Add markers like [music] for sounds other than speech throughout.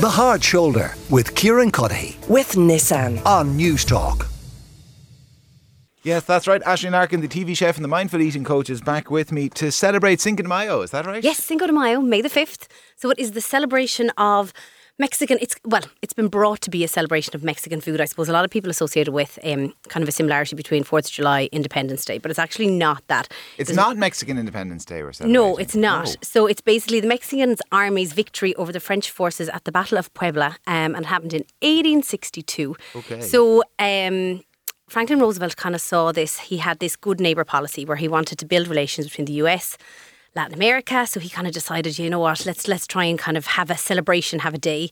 The Hard Shoulder with Kieran Cuddihy with Nissan. on News Talk. Yes, that's right. Aisling Larkin, the TV chef and the mindful eating coach, is back with me to celebrate Cinco de Mayo. Is that right? Yes, Cinco de Mayo, May the 5th. So it is the celebration of Mexican. It's well, it's been brought to be a celebration of Mexican food. I suppose a lot of people associate it with um, kind of a similarity between Fourth of July, Independence Day, but it's actually not that. It's There's- not Mexican Independence Day we're celebrating. No, it's not. No. So it's basically the Mexican army's victory over the French forces at the Battle of Puebla, um, and it happened in 1862. Okay. So. Um, Franklin Roosevelt kind of saw this. He had this good neighbour policy where he wanted to build relations between the US, Latin America. So he kind of decided, you know what, let's let's try and kind of have a celebration, have a day.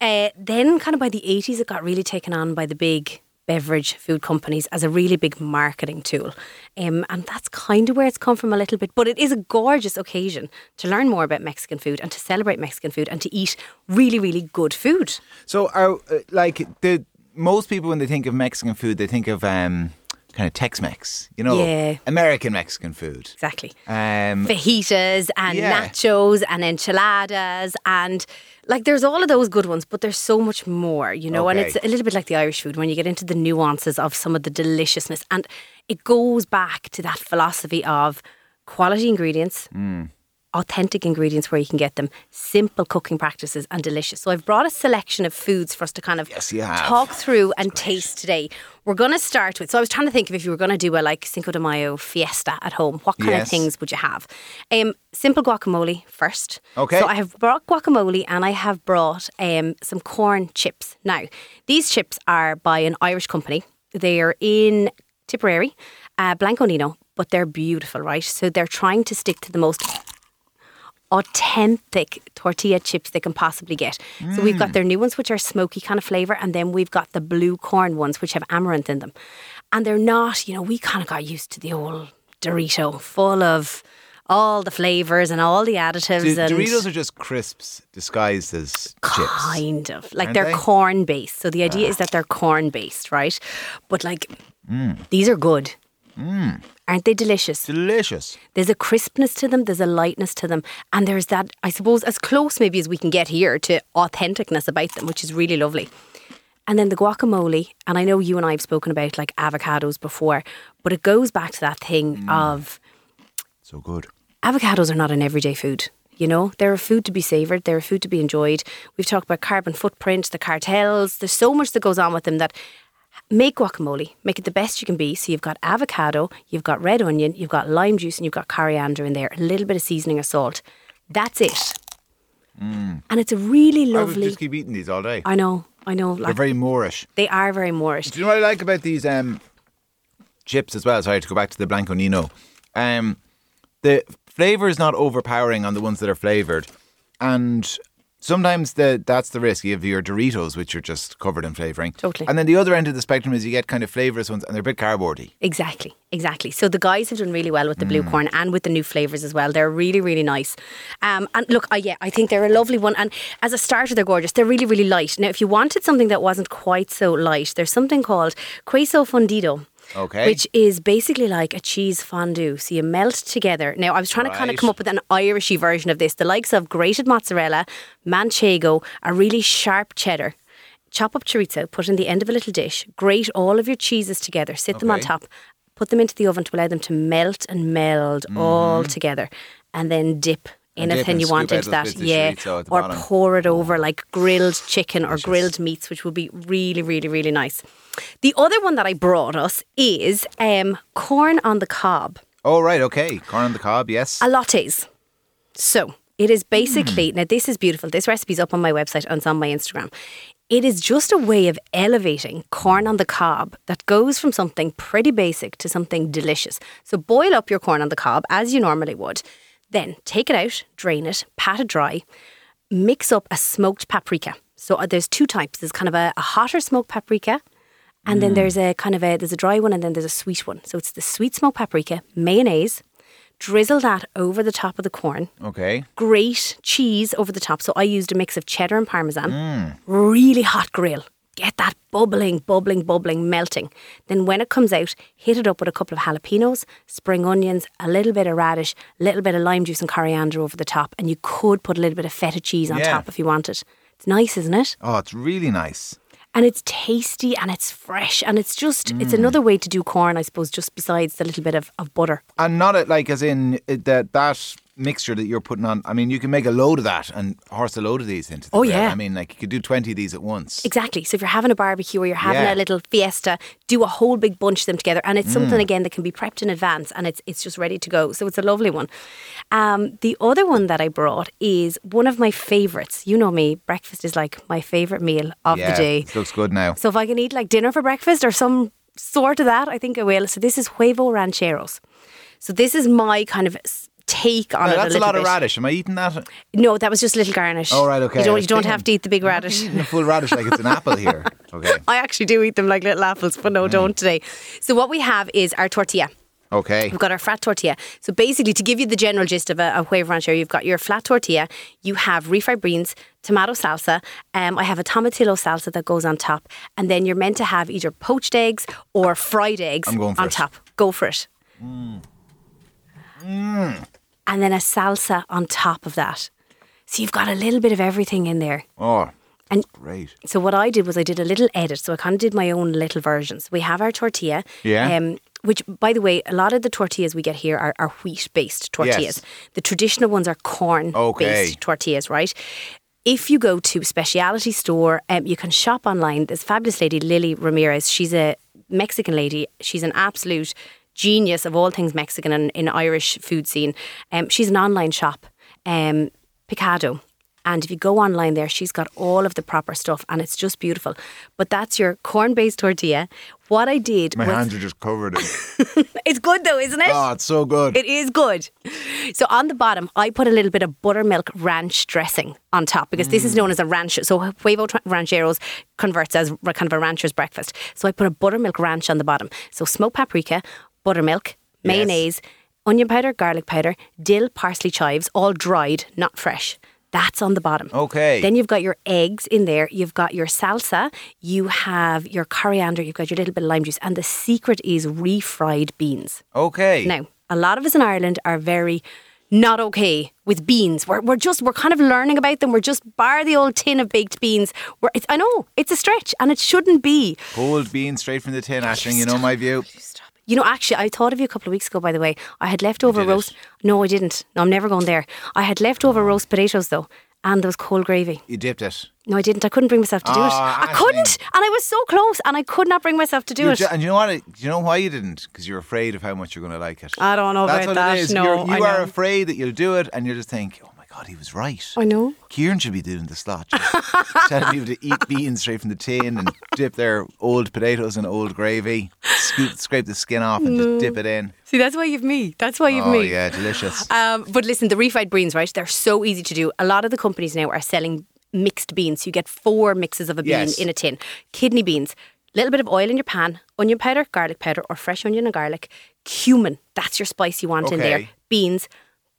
Uh, then, kind of by the 80s, it got really taken on by the big beverage food companies as a really big marketing tool. Um, and that's kind of where it's come from a little bit. But it is a gorgeous occasion to learn more about Mexican food and to celebrate Mexican food and to eat really, really good food. So, are uh, like the most people when they think of Mexican food, they think of um, kind of Tex-Mex. You know, Yeah. American Mexican food. Exactly. Um, fajitas and Yeah. nachos and enchiladas and like there's all of those good ones but there's so much more you know and it's a little bit like the irish food when you get into the nuances of some of the deliciousness and it goes back to that philosophy of quality ingredients Mm. Authentic ingredients where you can get them. Simple cooking practices and delicious. So i've brought a selection of foods for us to kind of Yes, talk through and taste today. We're going to start with so i was trying to think of if you were going to do a like cinco de mayo fiesta at home what kind Yes. of things would you have? Um, simple guacamole first. Okay. so i have brought guacamole and i have brought um, some corn chips. Now these chips are by an irish company. They are in tipperary uh, blanco nino but they're beautiful right? So they're trying to stick to the most authentic tortilla chips they can possibly get. So we've got their new ones, which are smoky kind of flavour, and then we've got the blue corn ones, which have amaranth in them. And they're not, you know, we kind of got used to the old Dorito, full of all the flavours and all the additives. And Doritos are just crisps disguised as chips. Kind of. Like Aren't they're they? Ah. corn based. So the idea is that they're corn based, right? But like, Mm. these are good. Mm. Aren't they delicious? Delicious. There's a crispness to them, there's a lightness to them, and there's that, I suppose, as close maybe as we can get here to authenticness about them, which is really lovely. And then the guacamole, and I know you and I have spoken about like avocados before, but it goes back to that thing mm. of So good. avocados are not an everyday food. You know, they're a food to be savoured, they're a food to be enjoyed. We've talked about carbon footprint, the cartels, there's so much that goes on with them that make guacamole, make it the best you can be. So you've got avocado, you've got red onion, you've got lime juice, and you've got coriander in there, a little bit of seasoning or salt. That's it. And it's a really lovely. I would just keep eating these all day. I know, I know. They're very moreish. they are very moreish. Do you know what I like about these um, chips as well? Sorry to go back to the Blanco Nino. Um, the flavour is not overpowering on the ones that are flavoured, and sometimes the that's the risk. You have your Doritos, which are just covered in flavouring. Totally. And then the other end of the spectrum is you get kind of flavourless ones, and they're a bit cardboardy. Exactly, exactly. So the guys have done really well with the blue corn and with the new flavors as well. They're really, really nice. Um, and look, I yeah, I think they're a lovely one. And as a starter, they're gorgeous. They're really, really light. Now, if you wanted something that wasn't quite so light, there's something called queso fundido. Okay. Which is basically like a cheese fondue. So you melt together. Now, I was trying to kind of come up with an Irishy version of this. The likes of grated mozzarella, manchego, a really sharp cheddar. Chop up chorizo, put in the end of a little dish, grate all of your cheeses together, sit them on top, put them into the oven to allow them to melt and meld mm-hmm. all together, and then dip anything you want into that. Yeah. chorizo at the Or bottom. pour it over like grilled chicken or grilled meats, which would be really, really, really nice. The other one that I brought us is um, corn on the cob. Oh right, okay. Corn on the cob, yes. A lattes. So it is basically now this is beautiful. This recipe's up on my website and it's on my Instagram. It is just a way of elevating corn on the cob that goes from something pretty basic to something delicious. So boil up your corn on the cob as you normally would. Then take it out, drain it, pat it dry, mix up a smoked paprika. So uh, there's two types. There's kind of a, a hotter smoked paprika, and then there's a kind of a there's a dry one, and then there's a sweet one. So it's the sweet smoked paprika, mayonnaise, drizzle that over the top of the corn, okay. grate cheese over the top. So I used a mix of cheddar and parmesan. Mm. Really hot grill. Get that bubbling, bubbling, bubbling, melting. Then when it comes out, hit it up with a couple of jalapenos, spring onions, a little bit of radish, a little bit of lime juice and coriander over the top. And you could put a little bit of feta cheese on Yeah. top if you wanted. It's nice, isn't it? Oh, it's really nice. And it's tasty and it's fresh and it's just Mm. it's another way to do corn i suppose just besides the little bit of, of butter And not it like as in that that mixture that you're putting on. I mean, you can make a load of that and horse a load of these into. The Oh, bread. yeah. I mean, like you could do twenty of these at once. exactly so if you're having a barbecue or you're having Yeah. a little fiesta do a whole big bunch of them together and it's something Mm. again that can be prepped in advance and it's it's just ready to go so it's a lovely one um, the other one that i brought is one of my favorites you know me breakfast is like my favorite meal of yeah, the day looks good now. So if I can eat like dinner for breakfast or some sort of that, I think I will. So this is huevo rancheros. So this is my kind of take on Now, it. that's a, little lot of radish. Am I eating that? No, that was just a little garnish. Oh, right, okay. You don't, you don't have to eat the big [laughs] I'm radish. eating a full radish like it's an apple here. [laughs] Okay. I actually do eat them like little apples, but Mm. no, don't today. So what we have is our tortilla. Okay. We've got our flat tortilla. So basically, to give you the general gist of a, a huevo ranchero, you've got your flat tortilla, you have refried beans, tomato salsa. Um, I have a tomatillo salsa that goes on top, and then you're meant to have either poached eggs or fried eggs I'm on it. top. Go for it. And then a salsa on top of that. So you've got a little bit of everything in there. Oh, And great. so what I did was I did a little edit. So I kind of did my own little versions. We have our tortilla. Yeah. Um, which, by the way, a lot of the tortillas we get here are, are wheat-based tortillas. Yes. The traditional ones are corn-based Okay. tortillas, right? If you go to specialty store, um, you can shop online. This fabulous lady, Lily Ramirez. She's a Mexican lady. She's an absolute genius of all things Mexican and in Irish food scene. Um, she's an online shop, um, Picado. And if you go online there, she's got all of the proper stuff and it's just beautiful. But that's your corn based tortilla. What I did My was. hands are just covered in. [laughs] It's good though, isn't it? oh, it's so good. It is good. So on the bottom, I put a little bit of buttermilk ranch dressing on top because this is known as a ranch. So huevo rancheros converts as kind of a rancher's breakfast. So I put a buttermilk ranch on the bottom. So smoked paprika, buttermilk, mayonnaise, onion powder, garlic powder, dill, parsley, chives, all dried, not fresh. That's on the bottom. Okay. Then you've got your eggs in there. You've got your salsa. You have your coriander. You've got your little bit of lime juice. And the secret is refried beans. okay. Now, a lot of us in Ireland are very not okay with beans. We're, we're just, we're kind of learning about them. We're just bar the old tin of baked beans. We're, it's, I know, it's a stretch and it shouldn't be. Cold beans straight from the tin, Aisling. You know my view. You know, actually, I thought of you a couple of weeks ago, by the way. I had leftover did it? roast. No, I didn't. No, I'm never going there. I had leftover roast potatoes, though, and there was cold gravy. You dipped it. No, I didn't. I couldn't bring myself to do it. Ah, I couldn't. And I was so close, and I could not bring myself to do it. ju- and you know what? You know why you didn't? Because you're afraid of how much you're going to like it. I don't know That's about what that. it is. No, you're, you are afraid that you'll do it, and you just think, "Oh god, he was right." I know. Kieran should be doing the slot, [laughs] telling people to eat beans straight from the tin and dip their old potatoes in old gravy, scoop, scrape the skin off, and just dip it in. See, that's why you've me. That's why you've Oh me. Oh yeah, delicious. Um, but listen, the refried beans, right? They're so easy to do. A lot of the companies now are selling mixed beans. You get four mixes of a bean Yes. in a tin. Kidney beans, little bit of oil in your pan, onion powder, garlic powder, or fresh onion and garlic, cumin. That's your spice you want in there. Beans.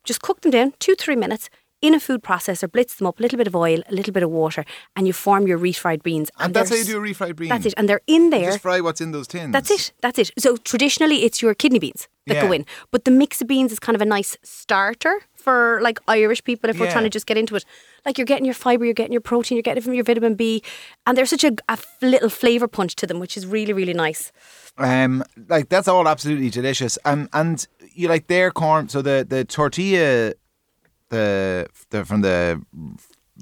Just cook them down two, three minutes in a food processor, blitz them up, a little bit of oil, a little bit of water, and you form your refried beans. and that's how you do a refried bean. That's it. And they're in You there. just fry what's in those tins. That's it. That's it. So traditionally, it's your kidney beans that go in, but the mix of beans is kind of a nice starter for like Irish people if we're trying to just get into it. Like you're getting your fibre, you're getting your protein, you're getting it from your vitamin B, and there's such a, a f- little flavour punch to them, which is really really nice. Um, like that's all absolutely delicious. Um, and you like their corn. So the the tortilla, the the from the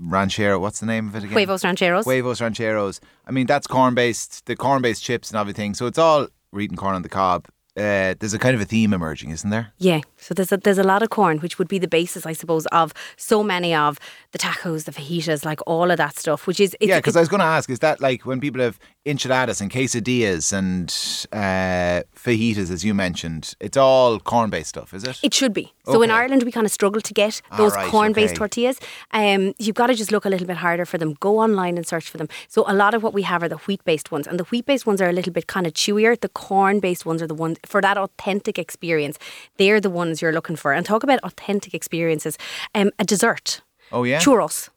ranchero. What's the name of it again? Huevos rancheros. Huevos rancheros. I mean, that's corn based. The corn based chips and everything. So it's all we're eating corn on the cob. Uh, there's a kind of a theme emerging, isn't there? Yeah, so there's a, there's a lot of corn, which would be the basis, I suppose, of so many of the tacos, the fajitas, like all of that stuff. Which is it's, yeah, because I was going to ask, is that like when people have enchiladas and quesadillas and uh, fajitas, as you mentioned, it's all corn based stuff, is it? It should be. So in Ireland, we kind of struggle to get those right, corn-based okay. tortillas. Um, you've got to just look a little bit harder for them. Go online and search for them. So a lot of what we have are the wheat-based ones, and the wheat-based ones are a little bit kind of chewier. The corn-based ones are the ones for that authentic experience. They're the ones you're looking for. And talk about authentic experiences. Um, a dessert. oh yeah. Churros.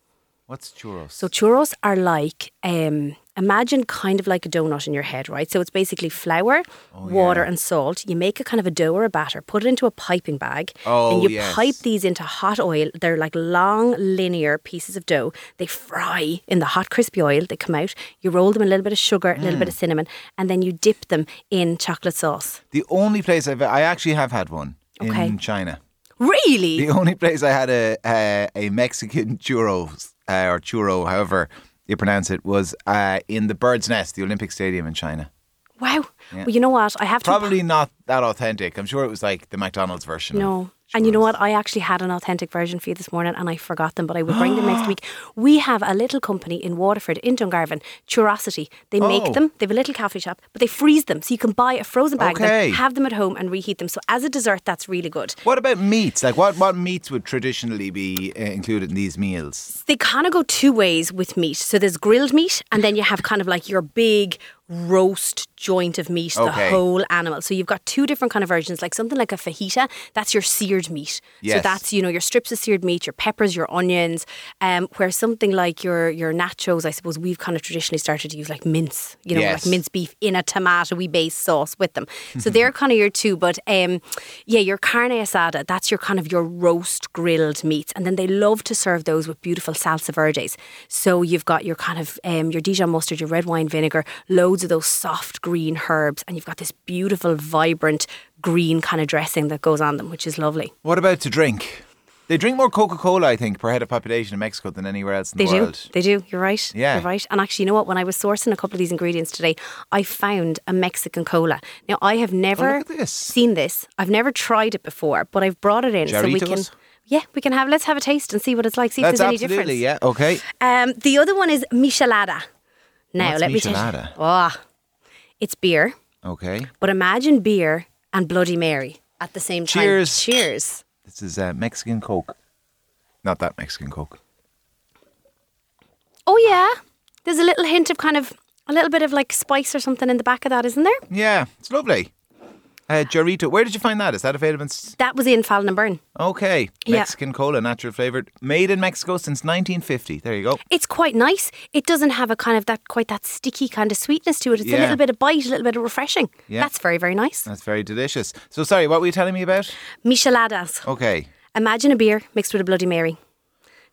What's churros? So churros are like um, imagine kind of like a donut in your head, right? So it's basically flour, Oh, water, and salt. You make a kind of a dough or a batter, put it into a piping bag, Oh, and you yes. pipe these into hot oil. They're like long, linear pieces of dough. They fry in the hot, crispy oil. They come out. You roll them in a little bit of sugar, a little bit Mm. of cinnamon, and then you dip them in chocolate sauce. The only place I've I actually have had one Okay. in China. Really? The only place I had a a, a Mexican churros uh, or churro, however you pronounce it, was uh, in the Bird's Nest, the Olympic Stadium in China. Wow. Well, you know what? I have to Probably not that authentic. I'm sure it was like the McDonald's version. No. And you know what? I actually had an authentic version for you this morning and I forgot them, but I will bring them next [gasps] week. We have a little company in Waterford, in Dungarvan, Churosity. They Oh. make them, they have a little coffee shop, but they freeze them. So you can buy a frozen bag of Okay. them, have them at home and reheat them. So as a dessert, that's really good. What about meats? Like what, what meats would traditionally be uh, included in these meals? They kind of go two ways with meat. So there's grilled meat, and then you have kind of like your big roast joint of meat, the whole animal. So you've got two different kind of versions, like something like a fajita, that's your seared meat. So that's, you know, your strips of seared meat, your peppers, your onions, um, where something like your your nachos, I suppose we've kind of traditionally started to use like mince, you know, Yes. like mince beef in a tomato-y based sauce with them. [laughs] So they're kind of your two. But um, yeah, your carne asada, that's your kind of your roast grilled meats. And then they love to serve those with beautiful salsa verdes. So you've got your kind of um, your Dijon mustard, your red wine vinegar, loads of those soft green herbs, and you've got this beautiful, vibrant green kind of dressing that goes on them, which is lovely. What about to drink? They drink more Coca Cola, I think, per head of population in Mexico than anywhere else in They the do. world. They do. You're right. Yeah. You're right. And actually, you know what? When I was sourcing a couple of these ingredients today, I found a Mexican cola. Now, I have never Oh, this. seen this. I've never tried it before, but I've brought it in so we can. Yeah, we can have. Let's have a taste and see what it's like. See if That's there's any absolutely, difference. yeah. Okay. Um, the other one is michelada. Now, What's let me tell you. Oh, it's beer, Okay. but imagine beer and Bloody Mary at the same time. Cheers. Cheers. This is uh, Mexican Coke. Not that Mexican Coke. Oh yeah, there's a little hint of kind of a little bit of like spice or something in the back of that, isn't there? Yeah, it's lovely. Uh, Jarrito, where did you find that? Is that available? In... That was in Fallon and Byrne. Okay, Yeah. Mexican cola, natural flavored, made in Mexico since 1950. There you go. It's quite nice. It doesn't have a kind of that quite that sticky kind of sweetness to it. It's a little bit of bite, a little bit of refreshing. Yeah. That's very very nice. That's very delicious. So, sorry, what were you telling me about? Micheladas. Okay. Imagine a beer mixed with a Bloody Mary.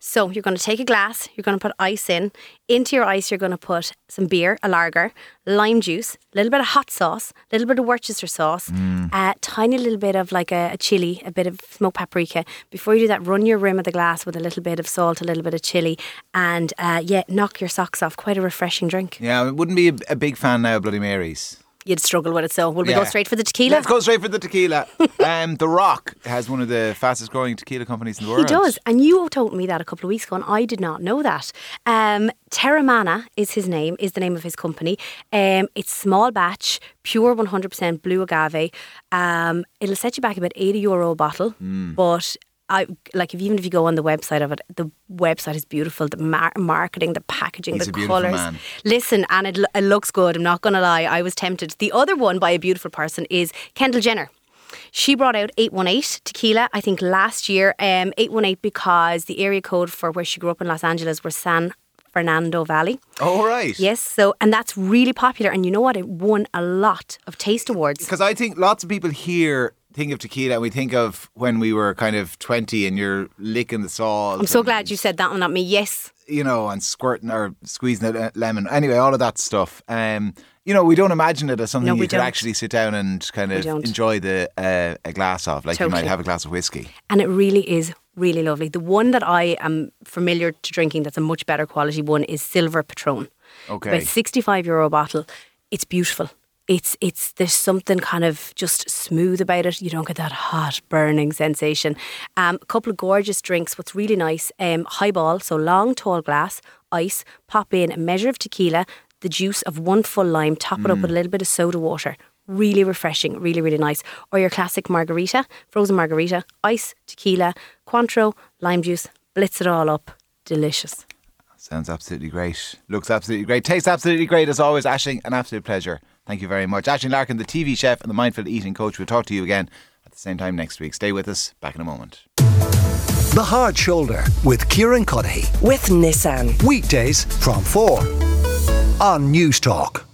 So you're going to take a glass, you're going to put ice in. Into your ice, you're going to put some beer, a lager, lime juice, a little bit of hot sauce, a little bit of Worcester sauce, a tiny little bit of like a, a chili, a bit of smoked paprika. Before you do that, run your rim of the glass with a little bit of salt, a little bit of chili, and uh, yeah, knock your socks off. Quite a refreshing drink. Yeah, I wouldn't be a, a big fan now of Bloody Marys. You'd struggle with it. So will we go straight for the tequila? Let's go straight for the tequila. [laughs] um, the Rock has one of the fastest growing tequila companies in the world. He does, and you told me that a couple of weeks ago, and I did not know that. Um, Teremana is his name, is the name of his company. Um, it's small batch, pure 100% blue agave. Um, it'll set you back about 80 euro a bottle, Hmm. but I like if even if you go on the website of it, the website is beautiful. The mar- marketing, the packaging, He's the a colours. man. Listen, and it, it looks good. I'm not going to lie. I was tempted. The other one by a beautiful person is Kendall Jenner. She brought out 818 tequila, I think last year. Um, 818 because the area code for where she grew up in Los Angeles was San Fernando Valley. Oh, right. Yes, so and that's really popular. And you know what? It won a lot of taste awards. Because I think lots of people here think of tequila and we think of when we were kind of 20 and you're licking the salt. I'm so glad you said that one, not me. Yes, You know, and squirting or squeezing a lemon. Anyway, all of that stuff. Um, you know, we don't imagine it as something No, you could don't. actually sit down and kind of enjoy the uh, a glass of. Like you might have a glass of whiskey. and it really is really lovely. The one that I am familiar to drinking that's a much better quality one is Silver Patron. Okay. About 65 euro bottle. It's beautiful. It's it's there's something kind of just smooth about it. You don't get that hot burning sensation. Um, a couple of gorgeous drinks. What's really nice, um, highball, so long tall glass, ice. Pop in a measure of tequila, the juice of one full lime. Top it up with a little bit of soda water. Really refreshing, really really nice. Or your classic margarita, frozen margarita, ice, tequila, Cointreau, lime juice. Blitz it all up. Delicious. Sounds absolutely great. Looks absolutely great. Tastes absolutely great as always. Aisling, an absolute pleasure. Thank you very much. Aisling Larkin, the TV chef and the mindful eating coach. We'll talk to you again at the same time next week. Stay with us. Back in a moment. The Hard Shoulder with Kieran Cuddihy. with Nissan. Weekdays from 4 on News Talk.